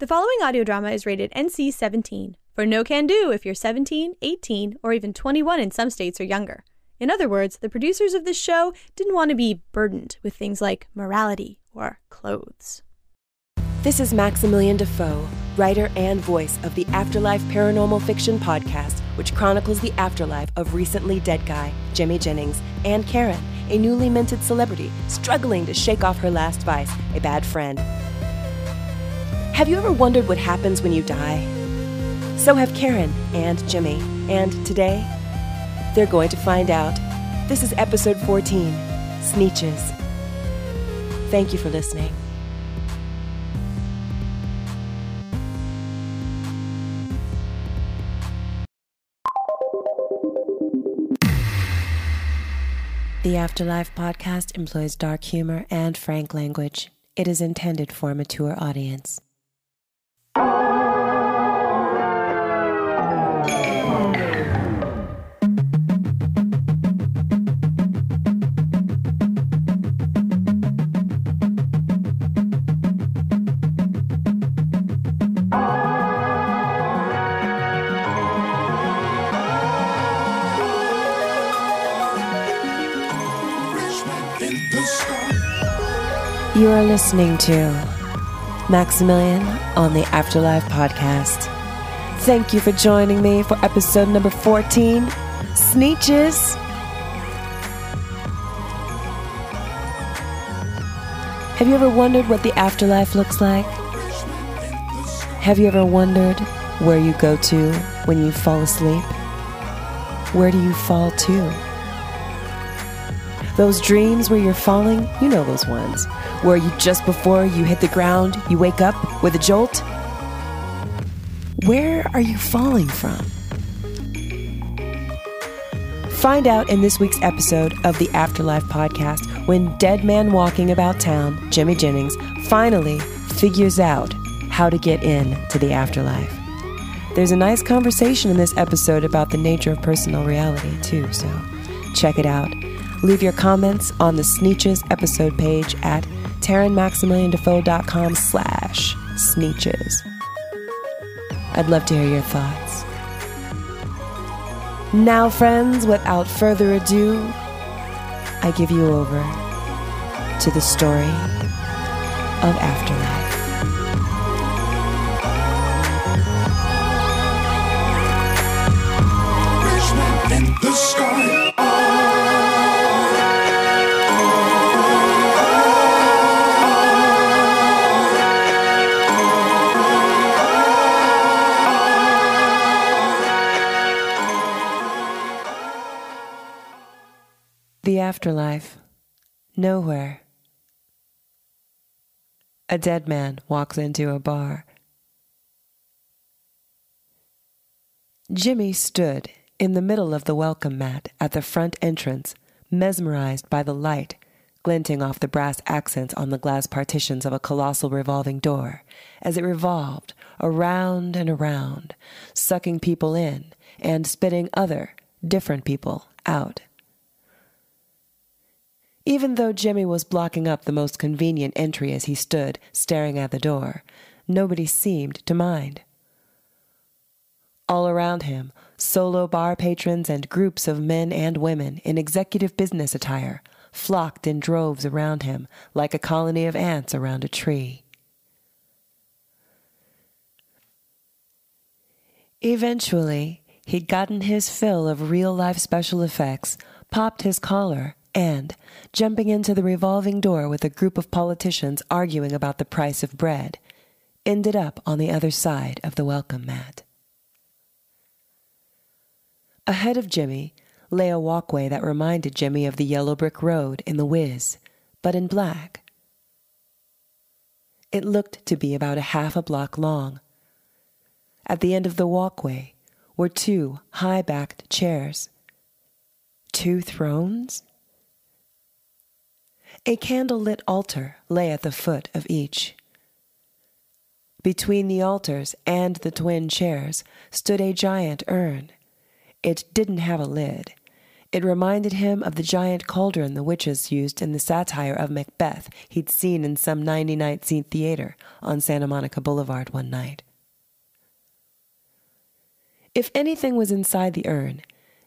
The following audio drama is rated NC 17 for no can do if you're 17, 18, or even 21 in some states or younger. In other words, the producers of this show didn't want to be burdened with things like morality or clothes. This is Maximilian Defoe, writer and voice of the Afterlife Paranormal Fiction podcast, which chronicles the afterlife of recently dead guy, Jimmy Jennings, and Karen, a newly minted celebrity struggling to shake off her last vice, a bad friend. Have you ever wondered what happens when you die? So have Karen and Jimmy, and today, they're going to find out. This is episode 14 Sneetches. Thank you for listening. The Afterlife podcast employs dark humor and frank language. It is intended for a mature audience. You are listening to Maximilian on the Afterlife podcast. Thank you for joining me for episode number 14 Sneetches. Have you ever wondered what the afterlife looks like? Have you ever wondered where you go to when you fall asleep? Where do you fall to? Those dreams where you're falling, you know those ones. Where you just before you hit the ground, you wake up with a jolt. Where are you falling from? Find out in this week's episode of the Afterlife podcast when dead man walking about town, Jimmy Jennings, finally figures out how to get in to the afterlife. There's a nice conversation in this episode about the nature of personal reality, too, so check it out. Leave your comments on the Sneetches episode page at TaronMaximilianDefoe.com slash Sneetches. I'd love to hear your thoughts. Now, friends, without further ado, I give you over to the story of Afterlife. Afterlife. Nowhere. A dead man walks into a bar. Jimmy stood in the middle of the welcome mat at the front entrance, mesmerized by the light glinting off the brass accents on the glass partitions of a colossal revolving door as it revolved around and around, sucking people in and spitting other, different people out. Even though Jimmy was blocking up the most convenient entry as he stood staring at the door, nobody seemed to mind. All around him, solo bar patrons and groups of men and women in executive business attire flocked in droves around him like a colony of ants around a tree. Eventually, he'd gotten his fill of real life special effects, popped his collar, and, jumping into the revolving door with a group of politicians arguing about the price of bread, ended up on the other side of the welcome mat. Ahead of Jimmy lay a walkway that reminded Jimmy of the yellow brick road in The Wiz, but in black. It looked to be about a half a block long. At the end of the walkway were two high backed chairs. Two thrones? A candle lit altar lay at the foot of each. Between the altars and the twin chairs stood a giant urn. It didn't have a lid. It reminded him of the giant cauldron the witches used in the satire of Macbeth he'd seen in some 99 Seat Theater on Santa Monica Boulevard one night. If anything was inside the urn,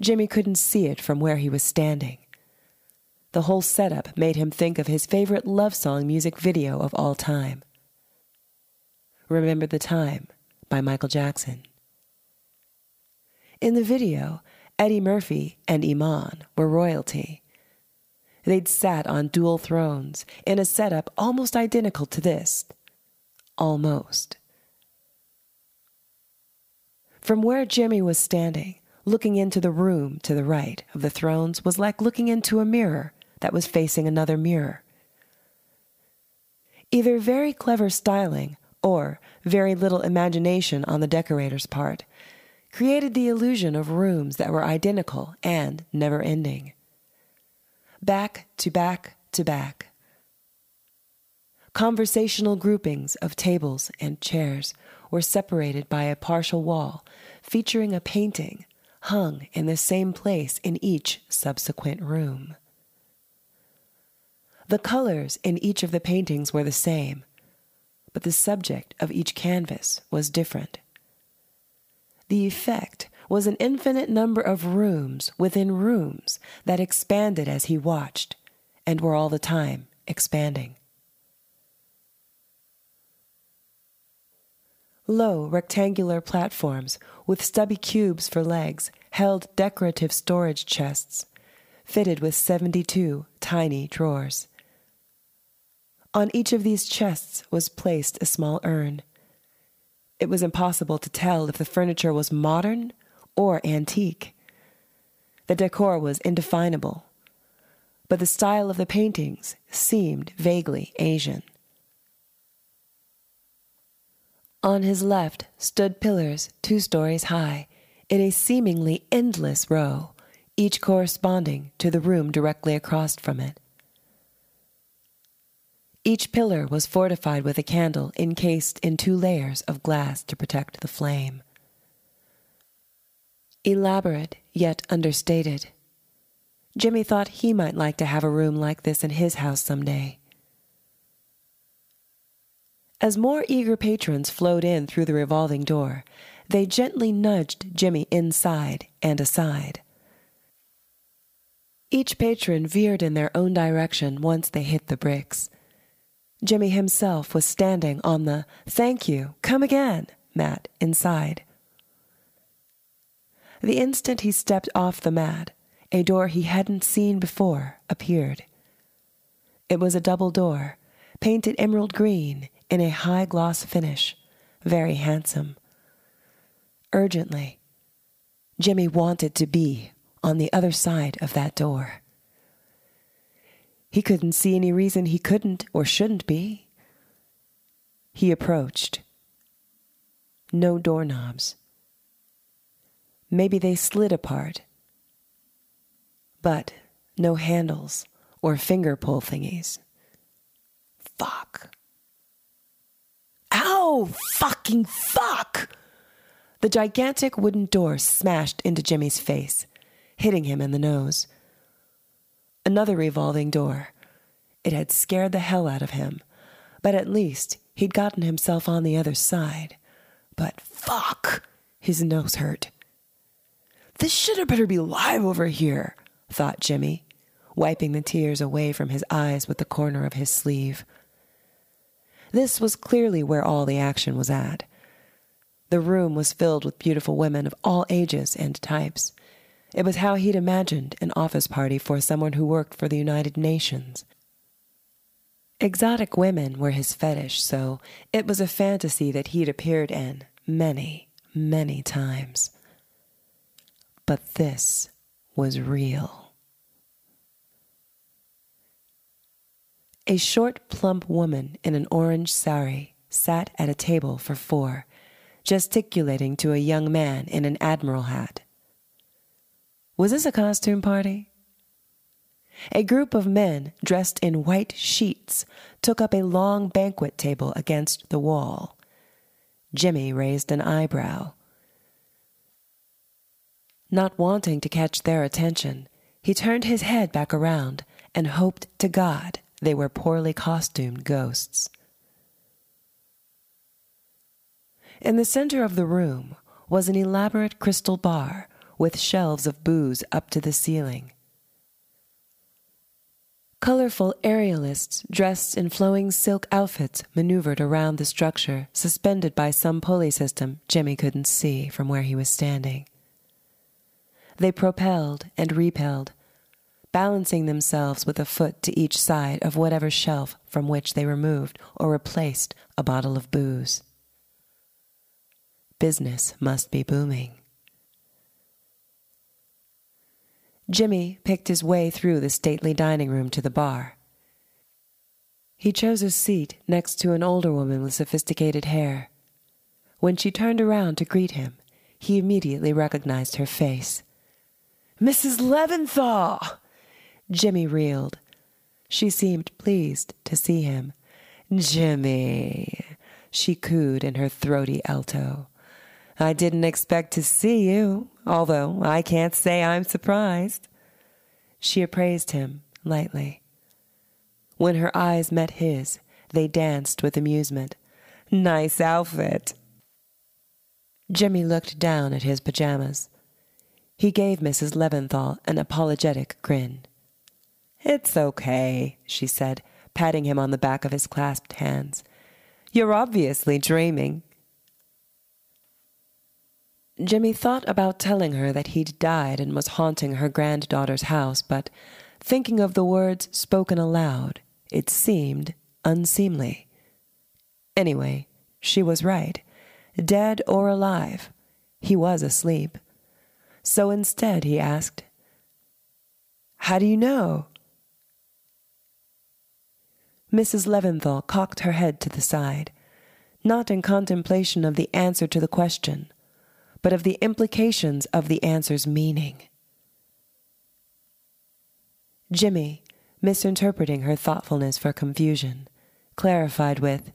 Jimmy couldn't see it from where he was standing. The whole setup made him think of his favorite love song music video of all time. Remember the Time by Michael Jackson. In the video, Eddie Murphy and Iman were royalty. They'd sat on dual thrones in a setup almost identical to this. Almost. From where Jimmy was standing, looking into the room to the right of the thrones was like looking into a mirror that was facing another mirror. Either very clever styling or very little imagination on the decorator's part created the illusion of rooms that were identical and never ending. Back to back to back. Conversational groupings of tables and chairs were separated by a partial wall featuring a painting hung in the same place in each subsequent room. The colors in each of the paintings were the same, but the subject of each canvas was different. The effect was an infinite number of rooms within rooms that expanded as he watched and were all the time expanding. Low rectangular platforms with stubby cubes for legs held decorative storage chests, fitted with 72 tiny drawers. On each of these chests was placed a small urn. It was impossible to tell if the furniture was modern or antique. The decor was indefinable, but the style of the paintings seemed vaguely Asian. On his left stood pillars two stories high in a seemingly endless row, each corresponding to the room directly across from it. Each pillar was fortified with a candle encased in two layers of glass to protect the flame. Elaborate yet understated. Jimmy thought he might like to have a room like this in his house someday. As more eager patrons flowed in through the revolving door, they gently nudged Jimmy inside and aside. Each patron veered in their own direction once they hit the bricks. Jimmy himself was standing on the thank you, come again mat inside. The instant he stepped off the mat, a door he hadn't seen before appeared. It was a double door, painted emerald green in a high gloss finish, very handsome. Urgently, Jimmy wanted to be on the other side of that door. He couldn't see any reason he couldn't or shouldn't be. He approached. No doorknobs. Maybe they slid apart. But no handles or finger pull thingies. Fuck. Ow! Fucking fuck! The gigantic wooden door smashed into Jimmy's face, hitting him in the nose. Another revolving door. It had scared the hell out of him, but at least he'd gotten himself on the other side. But fuck! His nose hurt. This shitter better be live over here, thought Jimmy, wiping the tears away from his eyes with the corner of his sleeve. This was clearly where all the action was at. The room was filled with beautiful women of all ages and types. It was how he'd imagined an office party for someone who worked for the United Nations. Exotic women were his fetish, so it was a fantasy that he'd appeared in many, many times. But this was real. A short, plump woman in an orange sari sat at a table for four, gesticulating to a young man in an admiral hat. Was this a costume party? A group of men dressed in white sheets took up a long banquet table against the wall. Jimmy raised an eyebrow. Not wanting to catch their attention, He turned his head back around and hoped to God they were poorly costumed ghosts. In the center of the room was an elaborate crystal bar with shelves of booze up to the ceiling. Colorful aerialists dressed in flowing silk outfits maneuvered around the structure, suspended by some pulley system Jimmy couldn't see from where he was standing. They propelled and repelled, balancing themselves with a foot to each side of whatever shelf from which they removed or replaced a bottle of booze. Business must be booming. Jimmy picked his way through the stately dining room to the bar. He chose a seat next to an older woman with sophisticated hair. When she turned around to greet him, he immediately recognized her face. Mrs. Leventhal! Jimmy reeled. She seemed pleased to see him. Jimmy, she cooed in her throaty alto. I didn't expect to see you, although I can't say I'm surprised. She appraised him lightly. When her eyes met his, they danced with amusement. Nice outfit. Jimmy looked down at his pajamas. He gave Mrs. Leventhal an apologetic grin. It's okay, she said, patting him on the back of his clasped hands. You're obviously dreaming. Jimmy thought about telling her that he'd died and was haunting her granddaughter's house, but thinking of the words spoken aloud, it seemed unseemly. Anyway, she was right. Dead or alive, he was asleep. So instead, he asked, How do you know? Mrs. Leventhal cocked her head to the side, not in contemplation of the answer to the question but of the implications of the answer's meaning. Jimmy, misinterpreting her thoughtfulness for confusion, clarified with,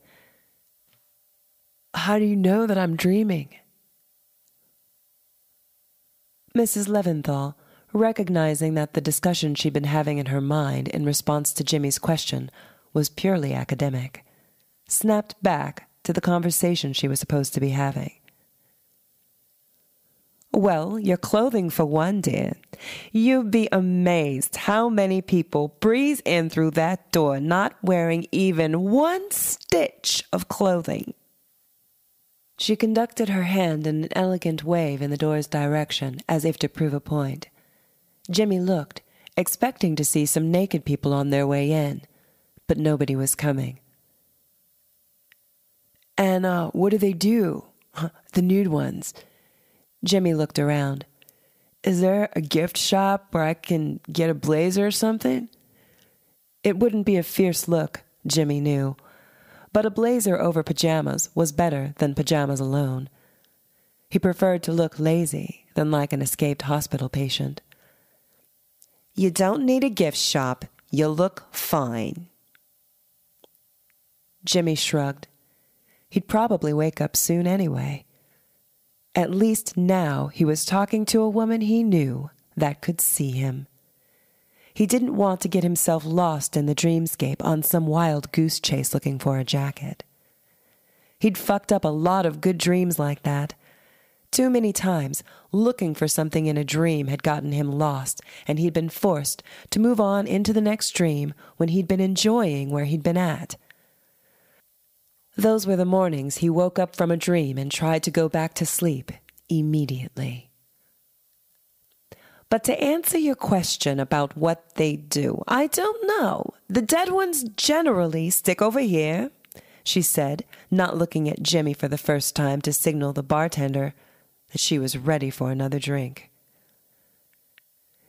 How do you know that I'm dreaming? Mrs. Leventhal, recognizing that the discussion she'd been having in her mind in response to Jimmy's question was purely academic, snapped back to the conversation she was supposed to be having. Well, your clothing for one, dear. You'd be amazed how many people breeze in through that door not wearing even one stitch of clothing. She conducted her hand in an elegant wave in the door's direction, as if to prove a point. Jimmy looked, expecting to see some naked people on their way in, but nobody was coming. And, uh, what do they do? the nude ones. Jimmy looked around. Is there a gift shop where I can get a blazer or something? It wouldn't be a fierce look, Jimmy knew, but a blazer over pajamas was better than pajamas alone. He preferred to look lazy than like an escaped hospital patient. You don't need a gift shop. You look fine. Jimmy shrugged. He'd probably wake up soon anyway. At least now he was talking to a woman he knew that could see him. He didn't want to get himself lost in the dreamscape on some wild goose chase looking for a jacket. He'd fucked up a lot of good dreams like that. Too many times, looking for something in a dream had gotten him lost, and he'd been forced to move on into the next dream when he'd been enjoying where he'd been at. Those were the mornings he woke up from a dream and tried to go back to sleep immediately. But to answer your question about what they do, I don't know. The dead ones generally stick over here, she said, not looking at Jimmy for the first time to signal the bartender that she was ready for another drink.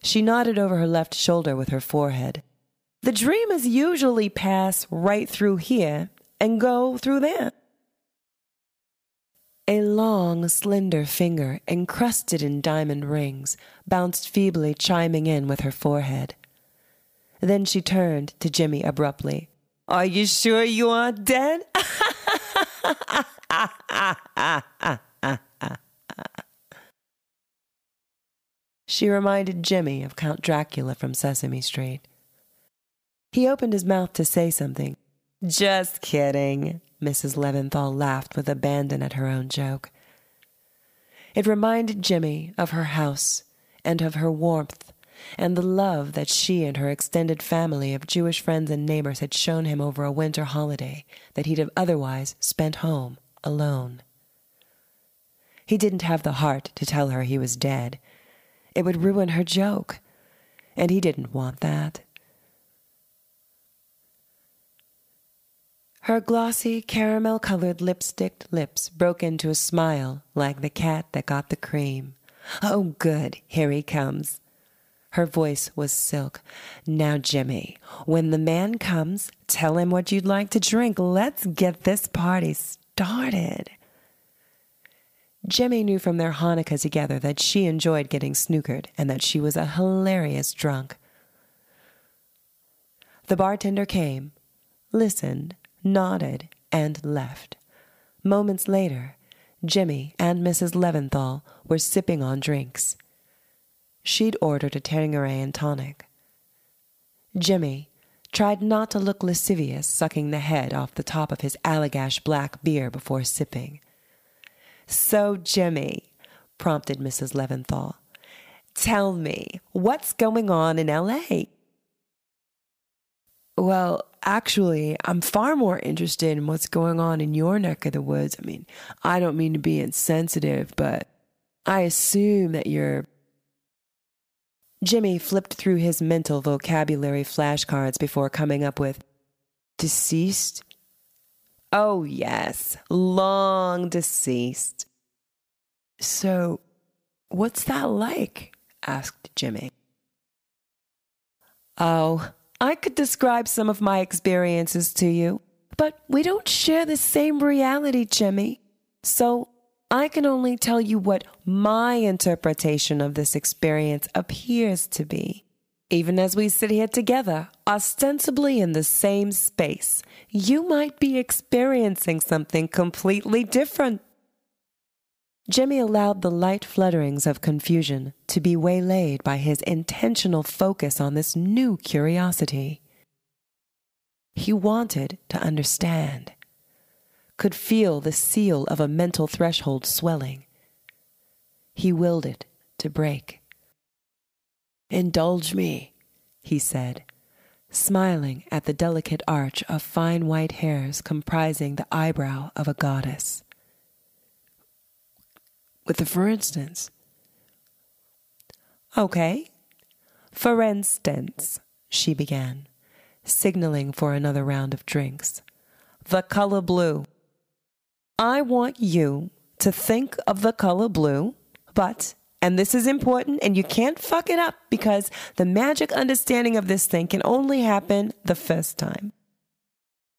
She nodded over her left shoulder with her forehead. The dreamers usually pass right through here and go through there. A long, slender finger, encrusted in diamond rings, bounced feebly, chiming in with her forehead. Then she turned to Jimmy abruptly. Are you sure you aren't dead? She reminded Jimmy of Count Dracula from Sesame Street. He opened his mouth to say something. Just kidding, Mrs. Leventhal laughed with abandon at her own joke. It reminded Jimmy of her house and of her warmth and the love that she and her extended family of Jewish friends and neighbors had shown him over a winter holiday that he'd have otherwise spent home alone. He didn't have the heart to tell her he was dead. It would ruin her joke, and he didn't want that. Her glossy, caramel colored lipsticked lips broke into a smile like the cat that got the cream. Oh, good, here he comes. Her voice was silk. Now, Jimmy, when the man comes, tell him what you'd like to drink. Let's get this party started. Jimmy knew from their Hanukkah together that she enjoyed getting snookered and that she was a hilarious drunk. The bartender came, listened, nodded, and left. Moments later, Jimmy and Mrs. Leventhal were sipping on drinks. She'd ordered a Tanqueray and tonic. Jimmy tried not to look lascivious, sucking the head off the top of his Allagash black beer before sipping. So, Jimmy, prompted Mrs. Leventhal, tell me, what's going on in L.A.? Well, actually, I'm far more interested in what's going on in your neck of the woods. I mean, I don't mean to be insensitive, but I assume that you're. Jimmy flipped through his mental vocabulary flashcards before coming up with deceased Oh, yes, long deceased. So, what's that like? asked Jimmy. Oh, I could describe some of my experiences to you, but we don't share the same reality, Jimmy. So, I can only tell you what my interpretation of this experience appears to be. Even as we sit here together, ostensibly in the same space, you might be experiencing something completely different. Jimmy allowed the light flutterings of confusion to be waylaid by his intentional focus on this new curiosity. He wanted to understand, could feel the seal of a mental threshold swelling. He willed it to break. Indulge me, he said, smiling at the delicate arch of fine white hairs comprising the eyebrow of a goddess. With the for instance. Okay. For instance, she began, signaling for another round of drinks. The color blue. I want you to think of the color blue, but and this is important, and you can't fuck it up because the magic understanding of this thing can only happen the first time.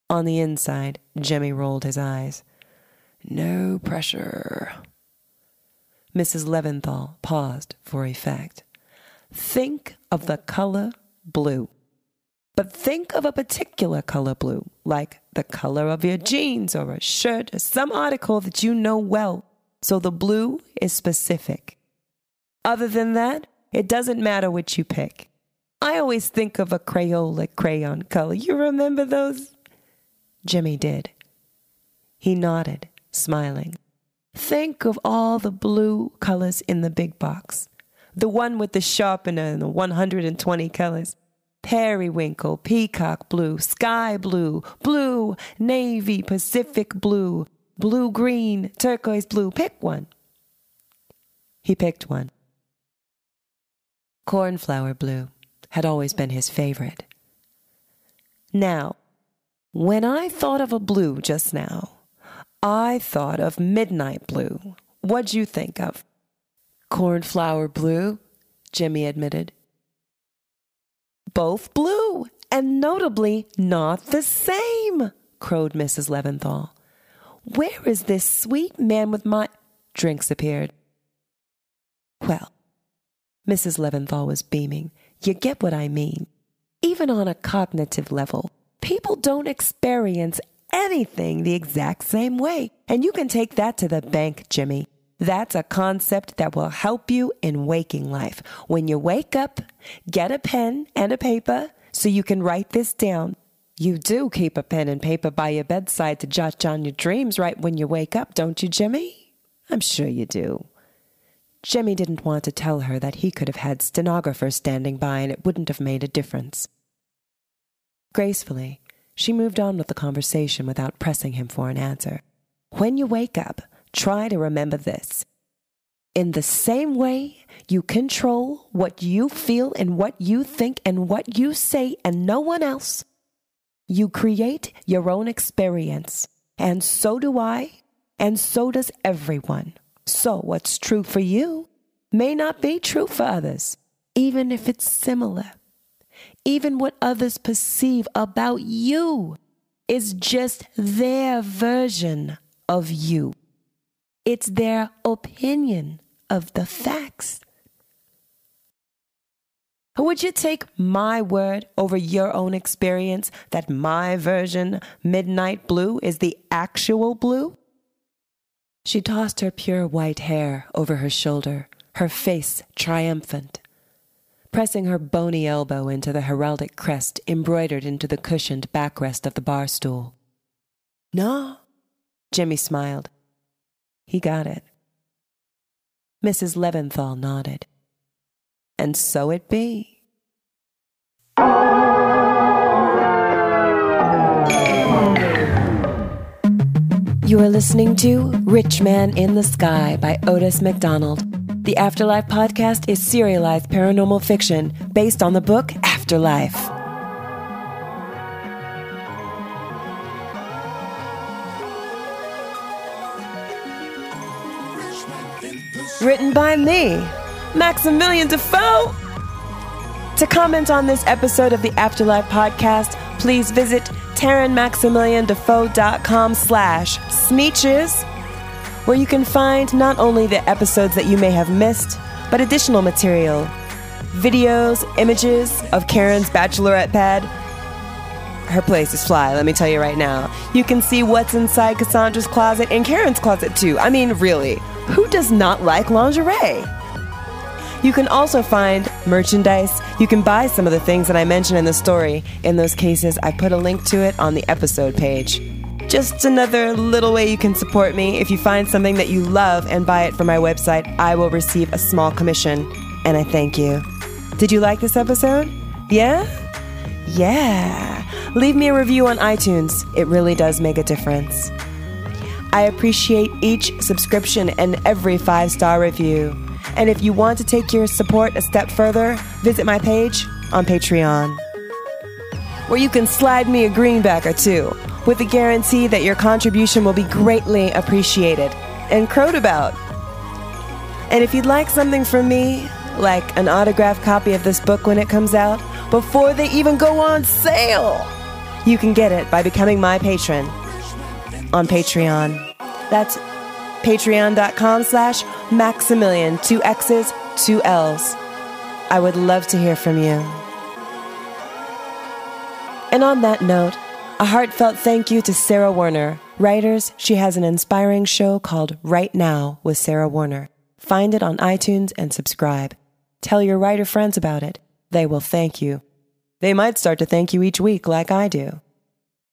On the inside, Jimmy rolled his eyes. No pressure. Mrs. Leventhal paused for effect. Think of the color blue. But think of a particular color blue, like the color of your jeans or a shirt or some article that you know well. So the blue is specific. Other than that, it doesn't matter which you pick. I always think of a Crayola crayon color. You remember those? Jimmy did. He nodded, smiling. Think of all the blue colors in the big box. The one with the sharpener and the 120 colors. Periwinkle, peacock blue, sky blue, blue, navy, Pacific blue, blue green, turquoise blue. Pick one. He picked one. Cornflower blue had always been his favorite. Now, when I thought of a blue just now, I thought of midnight blue. What'd you think of? Cornflower blue, Jimmy admitted. Both blue, and notably not the same, crowed Mrs. Leventhal. Where is this sweet man with my. Drinks appeared. Well, Mrs. Leventhal was beaming. You get what I mean. Even on a cognitive level, people don't experience anything the exact same way. And you can take that to the bank, Jimmy. That's a concept that will help you in waking life. When you wake up, get a pen and a paper so you can write this down. You do keep a pen and paper by your bedside to jot down your dreams right when you wake up, don't you, Jimmy? I'm sure you do. Jimmy didn't want to tell her that he could have had stenographers standing by and it wouldn't have made a difference. Gracefully, she moved on with the conversation without pressing him for an answer. When you wake up, try to remember this. In the same way you control what you feel and what you think and what you say and no one else, you create your own experience. And so do I, and so does everyone. So what's true for you may not be true for others, even if it's similar. Even what others perceive about you is just their version of you. It's their opinion of the facts. Would you take my word over your own experience that my version, midnight blue, is the actual blue? She tossed her pure white hair over her shoulder, her face triumphant, pressing her bony elbow into the heraldic crest embroidered into the cushioned backrest of the bar stool. No, Jimmy smiled. He got it. Mrs. Leventhal nodded. And so it be. You are listening to Rich Man in the Sky by Otis McDonald. The Afterlife podcast is serialized paranormal fiction based on the book Afterlife. Written by me, Maximilian Defoe. To comment on this episode of the Afterlife podcast, please visit TarynMaximilianDefoe.com slash sneetches, where you can find not only the episodes that you may have missed, but additional material, videos, images of Karen's bachelorette pad. Her place is fly, let me tell you right now. You can see what's inside Cassandra's closet and Karen's closet too. I mean, really, who does not like lingerie? You can also find merchandise. You can buy some of the things that I mentioned in the story. In those cases, I put a link to it on the episode page. Just another little way you can support me. If you find something that you love and buy it from my website, I will receive a small commission, and I thank you. Did you like this episode? Yeah? Yeah. Leave me a review on iTunes. It really does make a difference. I appreciate each subscription and every five star review. And if you want to take your support a step further, visit my page on Patreon, where you can slide me a greenback or two with the guarantee that your contribution will be greatly appreciated and crowed about. And if you'd like something from me, like an autographed copy of this book when it comes out, before they even go on sale, you can get it by becoming my patron on Patreon. That's patreon.com slash maximilian, two X's, two L's. I would love to hear from you. And on that note, a heartfelt thank you to Sarah Werner. Writers, she has an inspiring show called Write Now with Sarah Werner. Find it on iTunes and subscribe. Tell your writer friends about it. They will thank you. They might start to thank you each week like I do.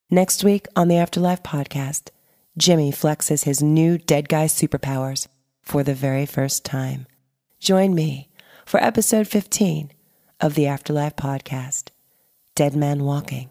Next week on the Afterlife podcast, Jimmy flexes his new dead guy superpowers for the very first time. Join me for episode 15 of the Afterlife podcast, Dead Man Walking.